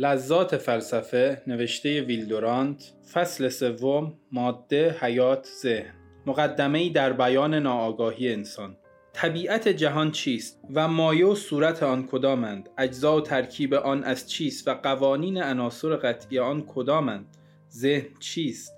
لذات فلسفه نوشته ویلدورانت فصل سوم ماده حیات ذهن. مقدمه در بیان ناآگاهی انسان. طبیعت جهان چیست و مایه و صورت آن کدامند؟ اجزا و ترکیب آن از چیست و قوانین عناصر قطعی آن کدامند؟ ذهن چیست؟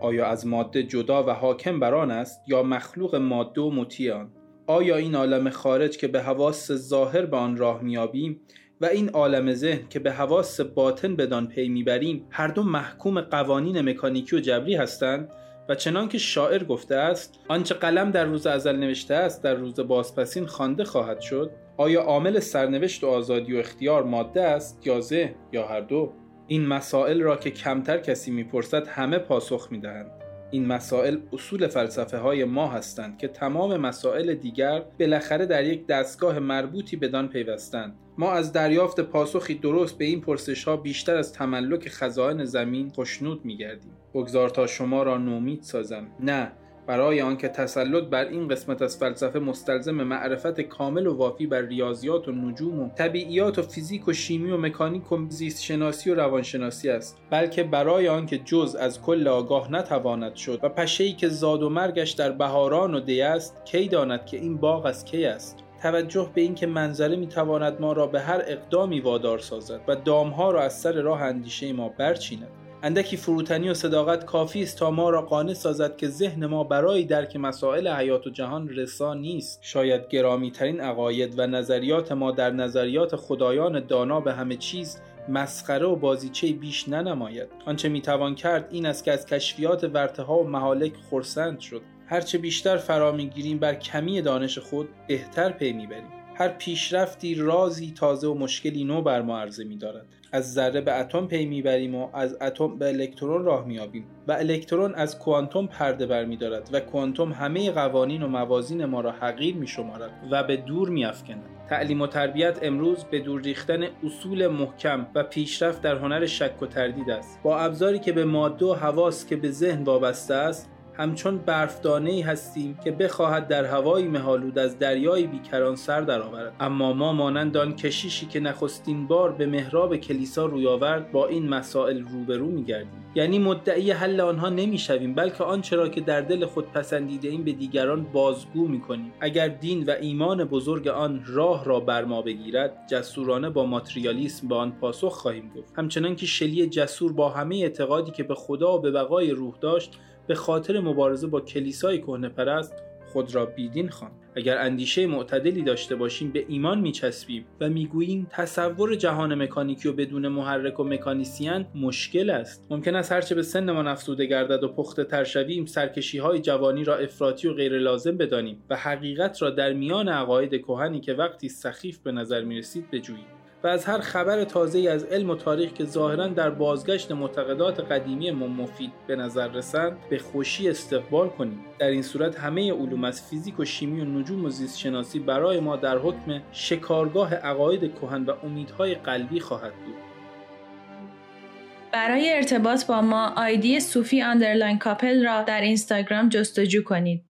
آیا از ماده جدا و حاکم بر آن است یا مخلوق ماده و مطیع آن؟ آیا این عالم خارج که به حواس ظاهر به آن راه میابیم و این عالم ذهن که به حواس باطن بدان پی می‌بریم هر دو محکوم قوانین مکانیکی و جبری هستند و چنان که شاعر گفته است آنچه قلم در روز ازل نوشته است در روز بازپسین خوانده خواهد شد. آیا عامل سرنوشت و آزادی و اختیار ماده است یا ذهن یا هر دو؟ این مسائل را که کمتر کسی می‌پرسد همه پاسخ می‌دهند. این مسائل اصول فلسفه های ما هستند که تمام مسائل دیگر بالاخره در یک دستگاه مربوطی بدان پیوستند. ما از دریافت پاسخی درست به این پرسش ها بیشتر از تملک خزائن زمین خوشنود میگردیم. بگذار تا شما را نومید سازم. نه برای آنکه تسلط بر این قسمت از فلسفه مستلزم معرفت کامل و وافی بر ریاضیات و نجوم و طبیعیات و فیزیک و شیمی و مکانیک و زیست شناسی و روانشناسی است بلکه برای آنکه جز از کل آگاه نتواند شد و پشه که زاد و مرگش در بهاران و دی است کی داند که این باغ از کی است؟ توجه به اینکه منظره می‌تواند ما را به هر اقدامی وادار سازد و دامها را از سر راه اندیشه ما برچیند. اندکی فروتنی و صداقت کافی است تا ما را قانع سازد که ذهن ما برای درک مسائل حیات و جهان رسا نیست. شاید گرامی ترین عقاید و نظریات ما در نظریات خدایان دانا به همه چیز مسخره و بازیچه بیش ننماید. آنچه می‌توان کرد این است که از کشفیات ورته ها و محالک خرسند شد. هرچه بیشتر فرا می‌گیریم بر کمی دانش خود بهتر پی می‌بریم. هر پیشرفتی رازی تازه و مشکلی نو بر ما عرضه می دارد. از ذره به اتم پی می‌بریم و از اتم به الکترون راه میابیم و الکترون از کوانتوم پرده بر می دارد و کوانتوم همه قوانین و موازین ما را حقیر می شمارد و به دور می افکند. تعلیم و تربیت امروز به دور ریختن اصول محکم و پیشرفت در هنر شک و تردید است با ابزاری که به ماده و حواس که به ذهن وابسته است همچون برفدانه ای هستیم که بخواهد در هوایی مهالود از دریای بیکران سر درآورد. اما ما مانند آن کشیشی که نخستین بار به محراب کلیسا روی آورد با این مسائل روبرو میگردیم. یعنی مدعی حل آنها نمی‌شویم بلکه آنچه را که در دل خود پسندیده این به دیگران بازگو می‌کنیم. اگر دین و ایمان بزرگ آن راه را بر ما بگیرد جسورانه با ماتریالیسم به آن پاسخ خواهیم گفت. همچنان که شلی جسور با همه اعتقادی که به خدا و به بقای روح داشت به خاطر مبارزه با کلیسای کهنه پرست خود را بیدین خواند. اگر اندیشه معتدلی داشته باشیم به ایمان میچسبیم و می‌گوییم تصور جهان مکانیکی و بدون محرک و مکانیسیان مشکل است. ممکن است هرچه به سنمان افزوده گردد و پخته تر شویم سرکشی های جوانی را افراطی و غیر لازم بدانیم و حقیقت را در میان عقاید کهنی که وقتی سخیف به نظر می‌رسید بجوییم. و از هر خبر تازه از علم و تاریخ که ظاهرا در بازگشت معتقدات قدیمی ما مفید به نظر رسند به خوشی استقبال کنیم. در این صورت همه علوم از فیزیک و شیمی و نجوم و زیست شناسی برای ما در حکم شکارگاه عقاید کهن و امیدهای قلبی خواهد بود. برای ارتباط با ما آیدی صوفی underline couple را در اینستاگرام جستجو کنید.